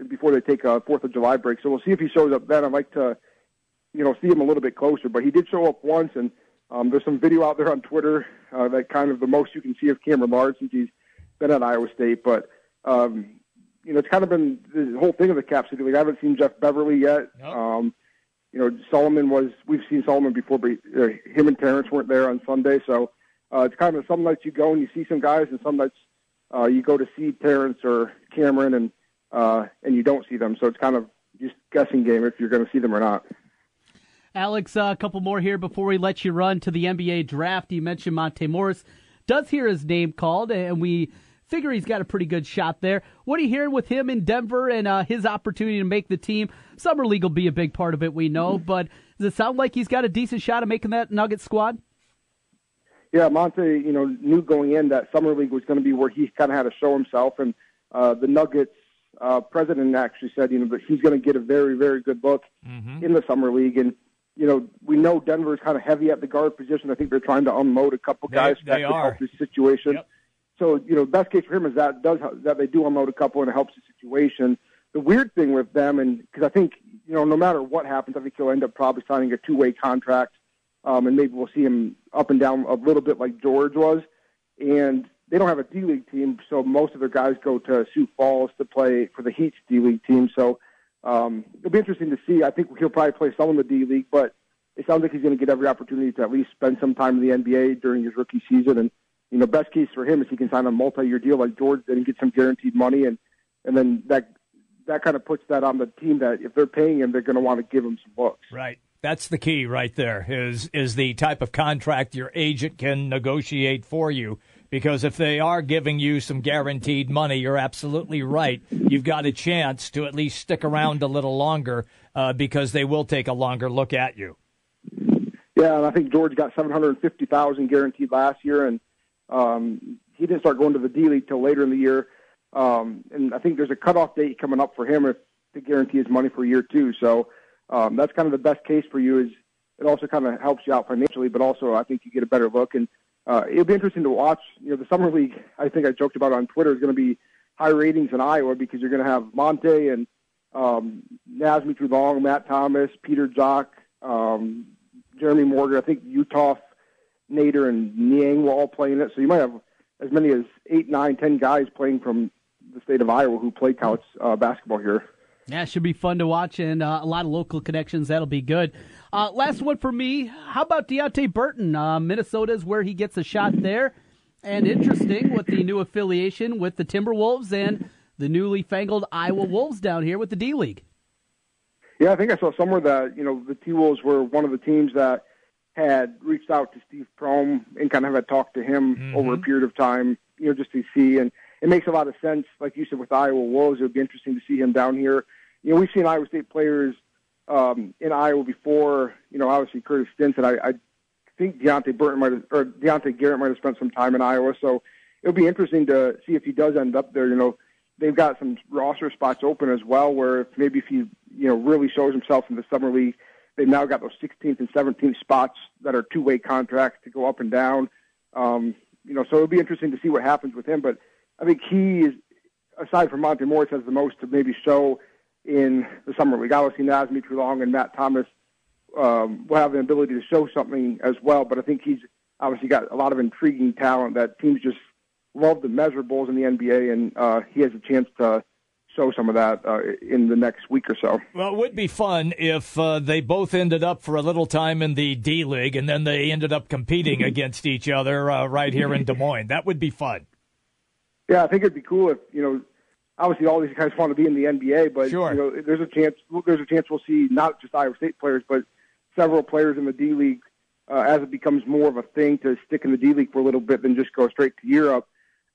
before they take a Fourth of July break. So we'll see if he shows up then. I'd like to, you know, see him a little bit closer. But he did show up once, and um, there's some video out there on Twitter uh, that kind of the most you can see of Cameron Lard since he's been at Iowa State. But um, you know, it's kind of been the whole thing of the Cap City League. I haven't seen Jeff Beverly yet. Nope. Um, you know, Solomon was. We've seen Solomon before, but uh, him and Terrence weren't there on Sunday. So uh, it's kind of some nights you go and you see some guys, and some nights uh, you go to see Terrence or Cameron, and uh, and you don't see them. So it's kind of just guessing game if you're going to see them or not. Alex, uh, a couple more here before we let you run to the NBA draft. You mentioned Monte Morris does hear his name called, and we figure he's got a pretty good shot there. What are you hearing with him in Denver and uh, his opportunity to make the team? Summer League will be a big part of it, we know, but does it sound like he's got a decent shot of making that Nugget squad? Yeah, Monte, you know, knew going in that summer league was going to be where he kind of had to show himself, and uh, the Nuggets uh, president actually said, you know, that he's going to get a very, very good look Mm-hmm. in the summer league. And you know, we know Denver is kind of heavy at the guard position. I think they're trying to unload a couple guys they could are. help this situation. So you know, best case for him is that does that they do unload a couple and it helps the situation. The weird thing with them, and because I think you know, no matter what happens, I think he'll end up probably signing a two-way contract, um, and maybe we'll see him up and down a little bit like George was. And they don't have a D League team, so most of their guys go to Sioux Falls to play for the Heat's D League team. So um, it'll be interesting to see. I think he'll probably play some in the D League, but it sounds like he's going to get every opportunity to at least spend some time in the NBA during his rookie season. And you know, best case for him is he can sign a multi-year deal like George did and get some guaranteed money, and and then that that kind of puts that on the team that if they're paying him, they're going to want to give him some looks. Right. That's the key right there is is the type of contract your agent can negotiate for you because if they are giving you some guaranteed money you're absolutely right you've got a chance to at least stick around a little longer uh, because they will take a longer look at you. Yeah, and I think George got seven hundred fifty thousand guaranteed last year, and um, he didn't start going to the D League till later in the year. Um, and I think there's a cutoff date coming up for him if to guarantee his money for year two. So um, that's kind of the best case for you. Is it also kind of helps you out financially, but also I think you get a better look. And uh, it'll be interesting to watch. You know, the summer league. I think I joked about on Twitter is going to be high ratings in Iowa because you're going to have Monte and um, Nazmi Long, Matt Thomas, Peter Jok, um, Jeremy Morgan. I think Uthoff, Nader, and Niang will all play in it. So you might have as many as eight, nine, ten guys playing from the state of Iowa who play college uh, basketball here. Yeah, it should be fun to watch and uh, a lot of local connections. That'll be good. Uh, last one for me. How about Deonte Burton? Uh, is where he gets a shot there. And interesting with the new affiliation with the Timberwolves and the newly fangled Iowa Wolves down here with the D League. Yeah, I think I saw somewhere that you know the T Wolves were one of the teams that had reached out to Steve Prohm and kind of had talked to him over a period of time, you know, just to see. And it makes a lot of sense, like you said, with Iowa Wolves. It would be interesting to see him down here. You know, we've seen Iowa State players um, in Iowa before. You know, obviously Curtis Stinson. I, I think Deonte Burton might have, or Diante Garrett might have spent some time in Iowa. So it'll be interesting to see if he does end up there. You know, they've got some roster spots open as well, where if maybe if he you know really shows himself in the summer league, they've now got those 16th and 17th spots that are two-way contracts to go up and down. Um, you know, so it'll be interesting to see what happens with him. But I think he is, aside from Monte Morris, has the most to maybe show in the summer league. Obviously, Nazmi Long and Matt Thomas um, will have an ability to show something as well. But I think he's obviously got a lot of intriguing talent that teams just love the measurables in the NBA, and uh, he has a chance to show some of that uh, in the next week or so. Well, it would be fun if uh, they both ended up for a little time in the D League and then they ended up competing against each other uh, right here in Des Moines. That would be fun. Yeah, I think it'd be cool if you know. Obviously, all these guys want to be in the NBA, but Sure. you know, there's a chance. There's a chance we'll see not just Iowa State players, but several players in the D League uh, as it becomes more of a thing to stick in the D League for a little bit than just go straight to Europe.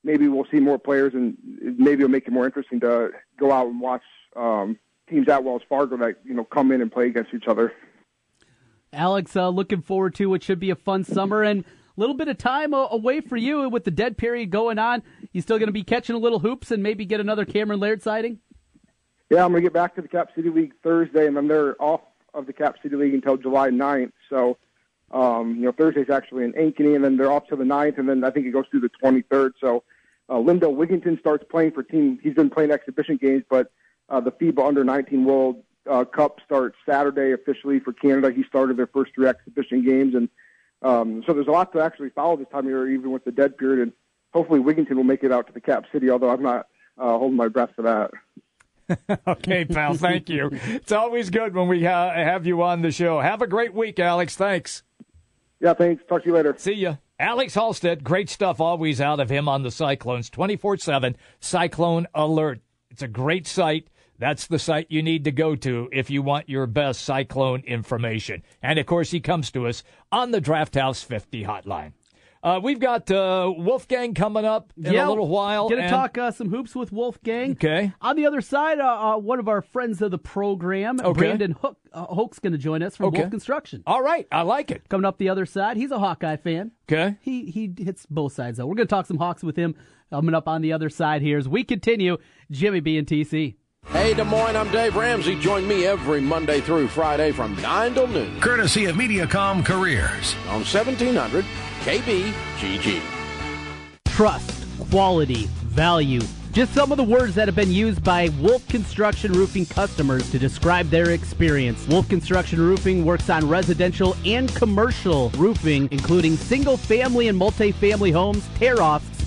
Maybe we'll see more players, and maybe it'll make it more interesting to go out and watch um, teams at Wells Fargo that you know come in and play against each other. Alex, uh, looking forward to what should be a fun summer and a little bit of time away for you with the dead period going on. You still going to be catching a little hoops and maybe get another Cameron Lard sighting? Yeah, I'm going to get back to the Cap City League Thursday, and then they're off of the Cap City League until July 9th. So, um, you know, Thursday's actually in Ankeny, and then they're off to the 9th, and then I think it goes through the 23rd. So, uh, Lindell Wigginton starts playing for team. He's been playing exhibition games, but uh, the FIBA Under 19 World uh, Cup starts Saturday officially for Canada. He started their first three exhibition games, and um, so there's a lot to actually follow this time of year, even with the dead period. And hopefully, Wigginton will make it out to the Cap City, although I'm not uh, holding my breath for that. okay, pal. Thank you. It's always good when we uh, have you on the show. Have a great week, Alex. Thanks. Yeah, thanks. Talk to you later. See ya. Alex Halstead, great stuff always out of him on the Cyclones 24 7 Cyclone Alert. It's a great site. That's the site you need to go to if you want your best cyclone information. And of course, he comes to us on the Draft House 50 hotline. Uh, we've got uh, Wolfgang coming up in yeah, a little while. Going to and- talk uh, some hoops with Wolfgang. Okay. On the other side, uh, uh, one of our friends of the program, Okay. Brandon Hook, uh, Hook's going to join us from Okay. Wolf Construction. All right, I like it. Coming up the other side, he's a Hawkeye fan. Okay. He he hits both sides though. We're going to talk some Hawks with him. Coming up on the other side here as we continue. Jimmy B and TC. Hey, Des Moines, I'm Dave Ramsey. Join me every Monday through Friday from 9 till noon Courtesy of Mediacom Careers. on 1700 KBGG. Trust, quality, value. Just some of the words that have been used by Wolf Construction Roofing customers to describe their experience. Wolf Construction Roofing works on residential and commercial roofing, including single family and multi-family homes, tear offs,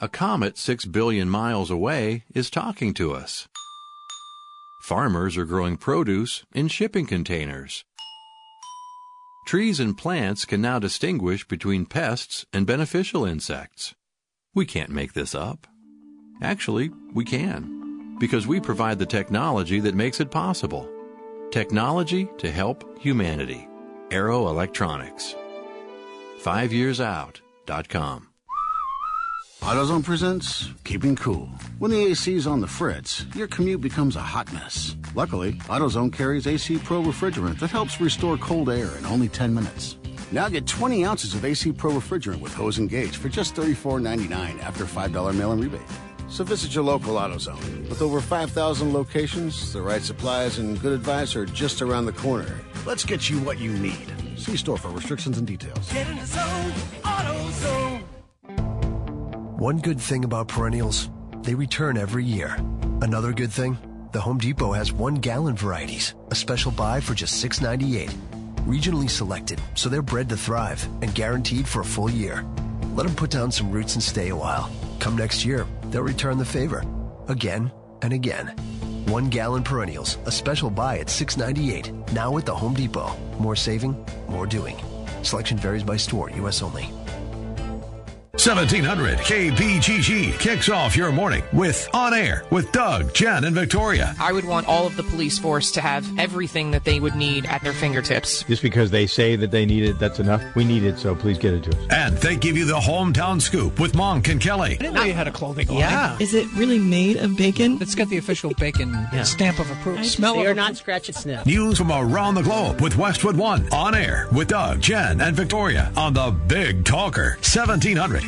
A comet six billion miles away is talking to us. Farmers are growing produce in shipping containers. Trees and plants can now distinguish between pests and beneficial insects. We can't make this up. Actually, we can, because we provide the technology that makes it possible. Technology to help humanity. Arrow Electronics. FiveYearsOut.com. AutoZone presents Keeping Cool. When the AC's on the fritz, your commute becomes a hot mess. Luckily, AutoZone carries AC Pro refrigerant that helps restore cold air in only 10 minutes. Now get 20 ounces of AC Pro refrigerant with hose and gauge for just $34.99 after $5 mail-in rebate. So visit your local AutoZone. With over 5,000 locations, the right supplies and good advice are just around the corner. Let's get you what you need. See store for restrictions and details. Get in the zone, AutoZone. One good thing about perennials, they return every year. Another good thing, the Home Depot has one gallon varieties, a special buy for just $6.98. Regionally selected, so they're bred to thrive and guaranteed for a full year. Let them put down some roots and stay a while. Come next year, they'll return the favor. Again and again. One gallon perennials, a special buy at $6.98. Now at the Home Depot. More saving, more doing. Selection varies by store, U.S. only. 1700 KBGG kicks off your morning with On Air with Doug, Jen, and Victoria. I would want all of the police force to have everything that they would need at their fingertips. Just because they say that they need it, that's enough. We need it, so please get it to us. And they give you the hometown scoop with Monk and Kelly. I didn't know you had a clothing line. Yeah. Is it really made of bacon? It's got the official bacon stamp of approval. Smell They of are not scratch and sniff. News from around the globe with Westwood One. On Air with Doug, Jen, and Victoria on the Big Talker. 1700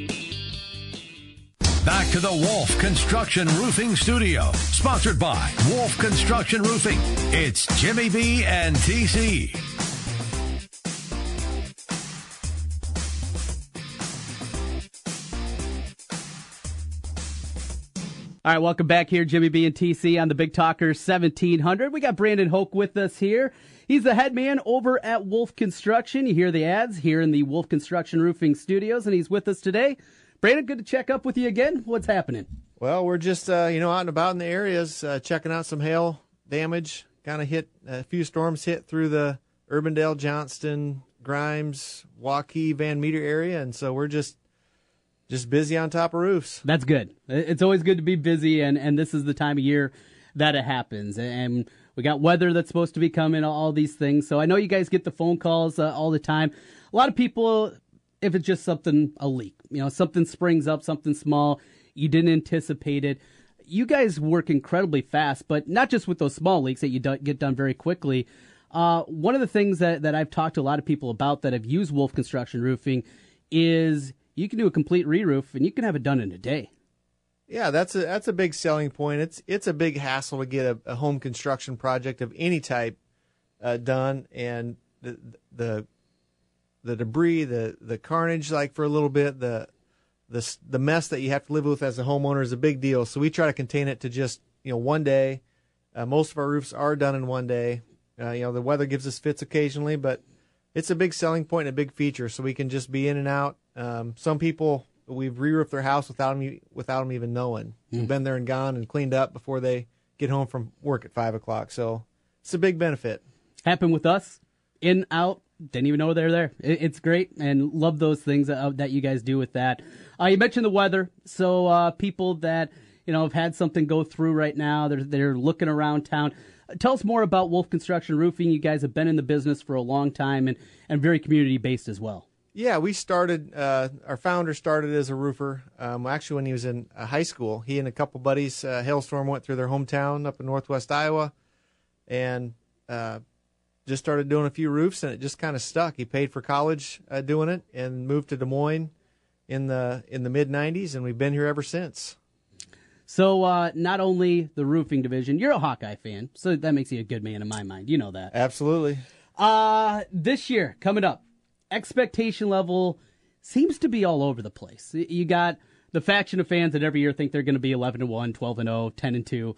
Back to the Wolf Construction Roofing Studio, sponsored by Wolf Construction Roofing. It's Jimmy B and TC. All right, welcome back here, Jimmy B and TC on the Big Talker 1700. We got Brandon Hoke with us here. He's the head man over at Wolf Construction. You hear the ads here in the Wolf Construction Roofing Studios, and he's with us today. Brandon, good to check up with you again. What's happening? Well, we're just uh, you know out and about in the areas, uh, checking out some hail damage. Kind of hit a few storms hit through the Urbandale, Johnston, Grimes, Waukee, Van Meter area, and so we're just just busy on top of roofs. That's good. It's always good to be busy, and, and this is the time of year that it happens. And we got weather that's supposed to be coming, all these things. So I know you guys get the phone calls uh, all the time. A lot of people, if it's just something, a leak, you know, something springs up, something small, you didn't anticipate it. You guys work incredibly fast, but not just with those small leaks that you do, get done very quickly. Uh, one of the things that, that I've talked to a lot of people about that have used Wolf Construction Roofing is you can do a complete re-roof and you can have it done in a day. Yeah, that's a that's a big selling point. It's it's a big hassle to get a, a home construction project of any type uh, done, and the the the debris, the the carnage, like for a little bit, the the the mess that you have to live with as a homeowner is a big deal. So we try to contain it to just you know one day. Uh, most of our roofs are done in one day. Uh, you know the weather gives us fits occasionally, but it's a big selling point and a big feature. So we can just be in and out. Um, some people we've re-roofed their house without them without them even knowing. Mm. We've been there and gone and cleaned up before they get home from work at five o'clock. So it's a big benefit. Happened with us. In out. Didn't even know they're there. It's great and love those things that, that you guys do with that. Uh, you mentioned the weather, so uh, people that you know have had something go through right now, they're they're looking around town. Tell us more about Wolf Construction Roofing. You guys have been in the business for a long time and, and very community based as well. Yeah, we started. Uh, our founder started as a roofer. Um, actually, when he was in uh, high school, he and a couple buddies, uh, hailstorm went through their hometown up in northwest Iowa, and uh, just started doing a few roofs, and it just kind of stuck. He paid for college uh, doing it, and moved to Des Moines in the in the mid '90s, and we've been here ever since. So, uh, not only the roofing division, you're a Hawkeye fan, so that makes you a good man in my mind. You know that. Absolutely. Uh, this year coming up, expectation level seems to be all over the place. You got the faction of fans that every year think they're going to be 11 and 1, 12 and 0, 10 and 2.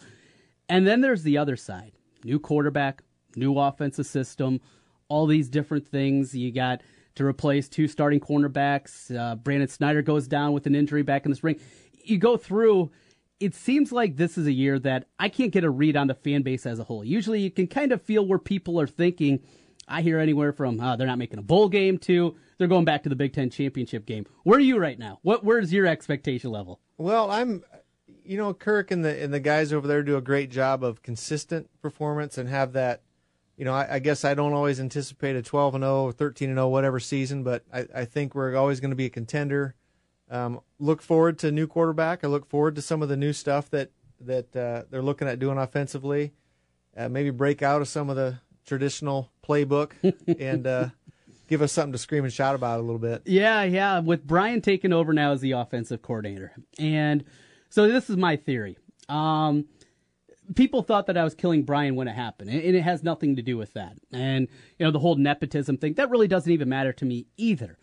And then there's the other side. New quarterback, new offensive system, all these different things. You got to replace two starting cornerbacks. Uh, Brandon Snyder goes down with an injury back in the spring. You go through it seems like this is a year that I can't get a read on the fan base as a whole. Usually you can kind of feel where people are thinking I hear anywhere from uh, they're not making a bowl game to they're going back to the Big Ten championship game. Where are you right now? What where's your expectation level? Well, I'm, you know, Kirk and the and the guys over there do a great job of consistent performance and have that. You know, I, I guess I don't always anticipate a 12 and 0 or 13 and 0 whatever season, but I, I think we're always going to be a contender. Um, look forward to new quarterback. I look forward to some of the new stuff that that uh, they're looking at doing offensively. Uh, maybe break out of some of the traditional playbook and uh, give us something to scream and shout about a little bit. Yeah, yeah. With Brian taking over now as the offensive coordinator, and so this is my theory. Um, people thought that I was killing Brian when it happened, and it has nothing to do with that. And you know the whole nepotism thing that really doesn't even matter to me either.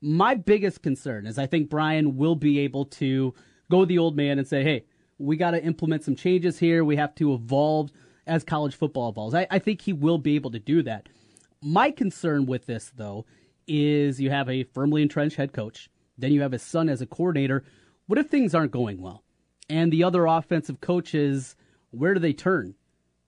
My biggest concern is I think Brian will be able to go the old man and say, "Hey, we got to implement some changes here. We have to evolve." as college football evolves. I, I think he will be able to do that. My concern with this, though, is you have a firmly entrenched head coach, then you have his son as a coordinator. What if things aren't going well? And the other offensive coaches, where do they turn?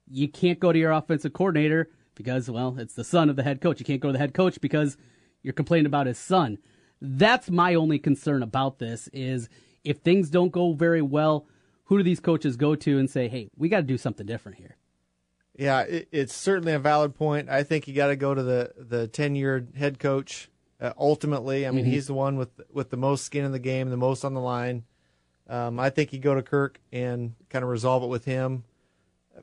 You can't go to your offensive coordinator because, well, it's the son of the head coach. You can't go to the head coach because you're complaining about his son. That's my only concern about this is if things don't go very well, who do these coaches go to and say, "Hey, we got to do something different here"? Yeah, it, it's certainly a valid point. I think you got to go to the the tenured head coach. Uh, ultimately, I mean, Mhm. he's the one with with the most skin in the game, the most on the line. Um, I think you go to Kirk and kind of resolve it with him.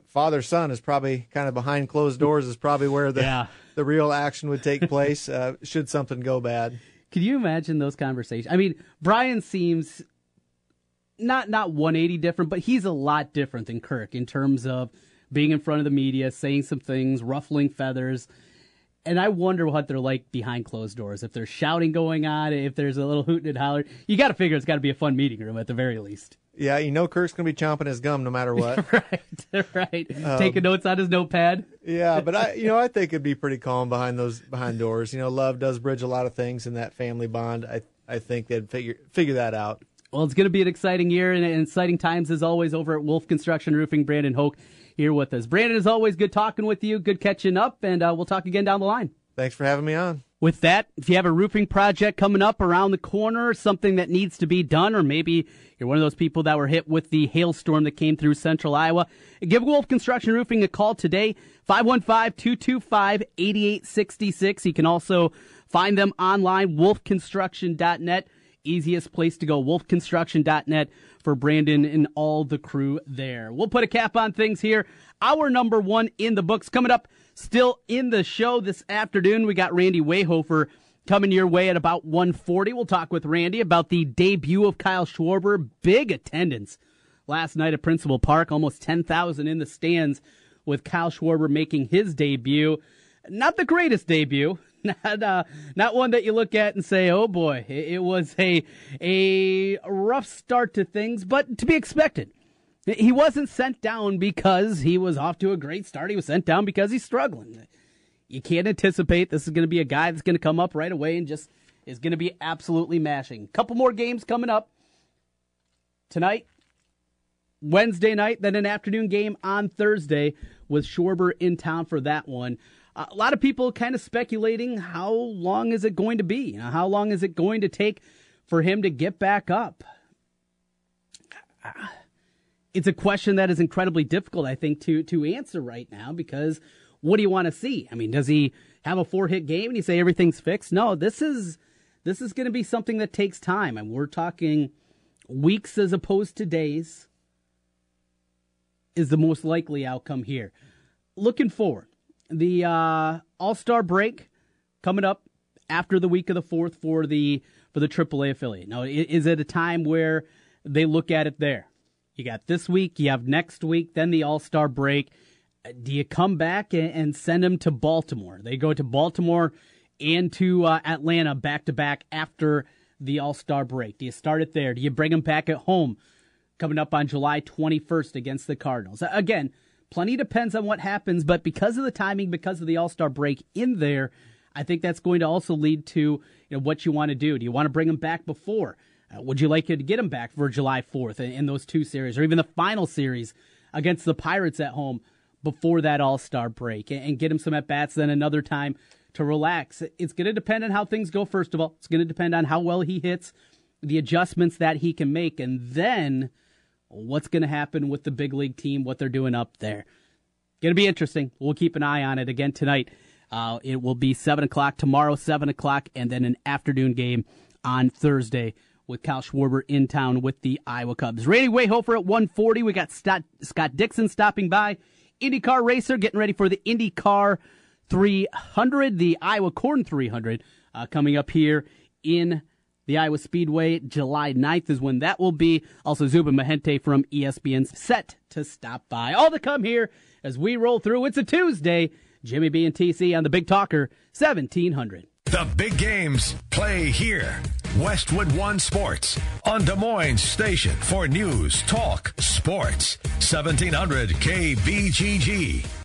Father son is probably kind of behind closed doors is probably where the Yeah. the real action would take place. Uh, should something go bad. Can you imagine those conversations? I mean, Brian seems not not 180 different, but he's a lot different than Kirk in terms of being in front of the media, saying some things, ruffling feathers. And I wonder what they're like behind closed doors. If there's shouting going on, if there's a little hooting and hollering, you got to figure it's got to be a fun meeting room at the very least. Yeah, you know Kirk's going to be chomping his gum no matter what. right, right. Um, Taking notes on his notepad. Yeah, but I, you know, I think it'd be pretty calm behind those behind doors. You know, love does bridge a lot of things in that family bond. I, I think they'd figure figure that out. Well, it's going to be an exciting year and, and exciting times as always over at Wolf Construction Roofing. Brandon Hoke here with us. Brandon, as always, good talking with you, good catching up, and uh, we'll talk again down the line. Thanks for having me on. With that, if you have a roofing project coming up around the corner, something that needs to be done, or maybe you're one of those people that were hit with the hailstorm that came through central Iowa, give Wolf Construction Roofing a call today, 515-225-8866. You can also find them online, wolfconstruction.net. Easiest place to go, wolfconstruction.net for Brandon and all the crew there. We'll put a cap on things here. Our number one in the books coming up still in the show this afternoon. We got Randy Wehofer coming your way at about 140. We'll talk with Randy about the debut of Kyle Schwarber. Big attendance last night at Principal Park, almost 10,000 in the stands with Kyle Schwarber making his debut. Not the greatest debut. Not, uh, not one that you look at and say, "Oh boy, it, it was a a rough start to things," but to be expected. He wasn't sent down because he was off to a great start. He was sent down because he's struggling. You can't anticipate this is going to be a guy that's going to come up right away and just is going to be absolutely mashing. Couple more games coming up tonight, Wednesday night, then an afternoon game on Thursday with Schwarber in town for that one. A lot of people kind of speculating how long is it going to be? You know, how long is it going to take for him to get back up? It's a question that is incredibly difficult, I think, to to answer right now because what do you want to see? I mean, does he have a four hit game and you say everything's fixed? No, this is this is going to be something that takes time, and we're talking weeks as opposed to days. Is the most likely outcome here. Looking forward, the uh, All Star break coming up after the week of the fourth for the for the AAA affiliate. Now, is it a time where they look at it there? You got this week, you have next week, then the All Star break. Do you come back and, and send them to Baltimore? They go to Baltimore and to uh, Atlanta back to back after the All Star break. Do you start it there? Do you bring them back at home coming up on July 21st against the Cardinals? Again, plenty depends on what happens, but because of the timing, because of the All Star break in there, I think that's going to also lead to you know what you want to do. Do you want to bring them back before? Uh, would you like to get them back for July 4th in, in those two series, or even the final series against the Pirates at home before that All Star break, and, and get him some at bats? Then another time to relax. It's going to depend on how things go. First of all, it's going to depend on how well he hits, the adjustments that he can make, and then what's going to happen with the big league team, what they're doing up there. Going to be interesting. We'll keep an eye on it again tonight. Uh, it will be 7 o'clock tomorrow, 7 o'clock, and then an afternoon game on Thursday with Cal Schwarber in town with the Iowa Cubs. Randy Wehofer at 140. We got Scott, Scott Dixon stopping by. IndyCar racer getting ready for the IndyCar 300, the Iowa Corn 300, uh, coming up here in the Iowa Speedway. July 9th is when that will be. Also, Zuba Mehenti from ESPN set to stop by. All to come here as we roll through. It's a Tuesday. Jimmy B and TC on the Big Talker 1700. The big games play here. Westwood One Sports on Des Moines Station for news, talk, sports. 1700 KBGG.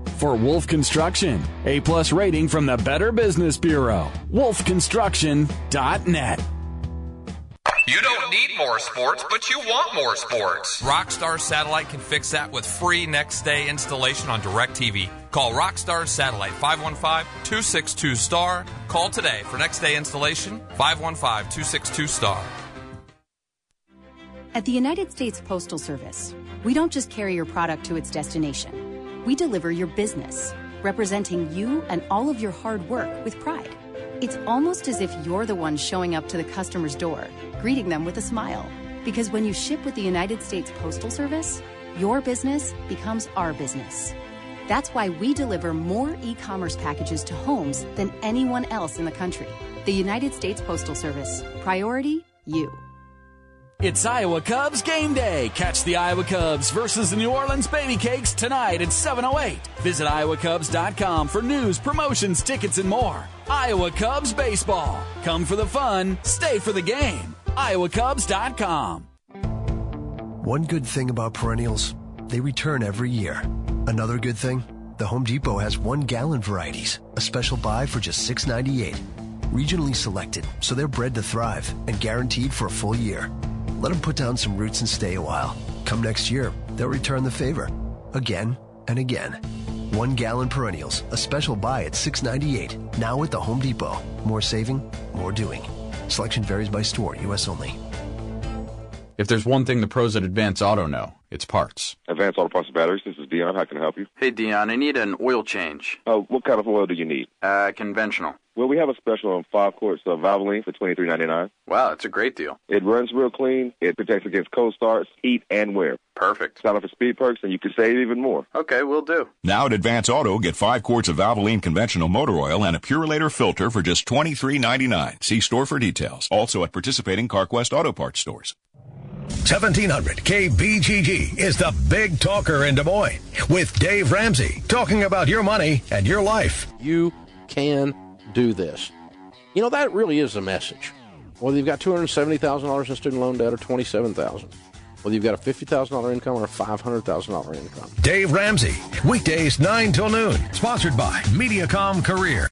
for Wolf Construction. A plus rating from the Better Business Bureau. wolfconstruction.net. You don't need more sports, but you want more sports. Rockstar Satellite can fix that with free next day installation on DirecTV. Call Rockstar Satellite 515-262-STAR. Call today for next day installation 515-262-STAR. At the United States Postal Service, we don't just carry your product to its destination. We deliver your business, representing you and all of your hard work with pride. It's almost as if you're the one showing up to the customer's door, greeting them with a smile. Because when you ship with the United States Postal Service, your business becomes our business. That's why we deliver more e commerce packages to homes than anyone else in the country. The United States Postal Service. Priority, you. It's Iowa Cubs game day. Catch the Iowa Cubs versus the New Orleans Baby Cakes tonight at 7:08. Visit iowacubs.com for news, promotions, tickets and more. Iowa Cubs baseball. Come for the fun, stay for the game. iowacubs.com. One good thing about perennials, they return every year. Another good thing, the Home Depot has one gallon varieties, a special buy for just $6.98. Regionally selected, so they're bred to thrive and guaranteed for a full year. Let them put down some roots and stay a while. Come next year, they'll return the favor. Again and again. One gallon perennials, a special buy at $6.98. Now at the Home Depot. More saving, more doing. Selection varies by store, U.S. only. If there's one thing the pros at Advance Auto know, it's parts. Advanced Auto Parts and Batteries. This is Dion. How can I help you? Hey, Dion, I need an oil change. Uh, what kind of oil do you need? Uh, conventional. Well, we have a special on five quarts of Valvoline for twenty three ninety nine. Wow, that's a great deal. It runs real clean. It protects against cold starts, heat, and wear. Perfect. Sign up for Speed Perks, and you can save even more. Okay, we'll do. Now at Advance Auto, get five quarts of Valvoline conventional motor oil and a Purolator filter for just twenty three ninety nine. See store for details. Also at participating CarQuest Auto Parts stores. 1700 KBGG is the big talker in Des Moines with Dave Ramsey talking about your money and your life. You can do this. You know, that really is the message. Whether you've got $270,000 in student loan debt or 27,000, whether you've got a $50,000 income or a $500,000 income. Dave Ramsey, weekdays 9 till noon, sponsored by Mediacom Career.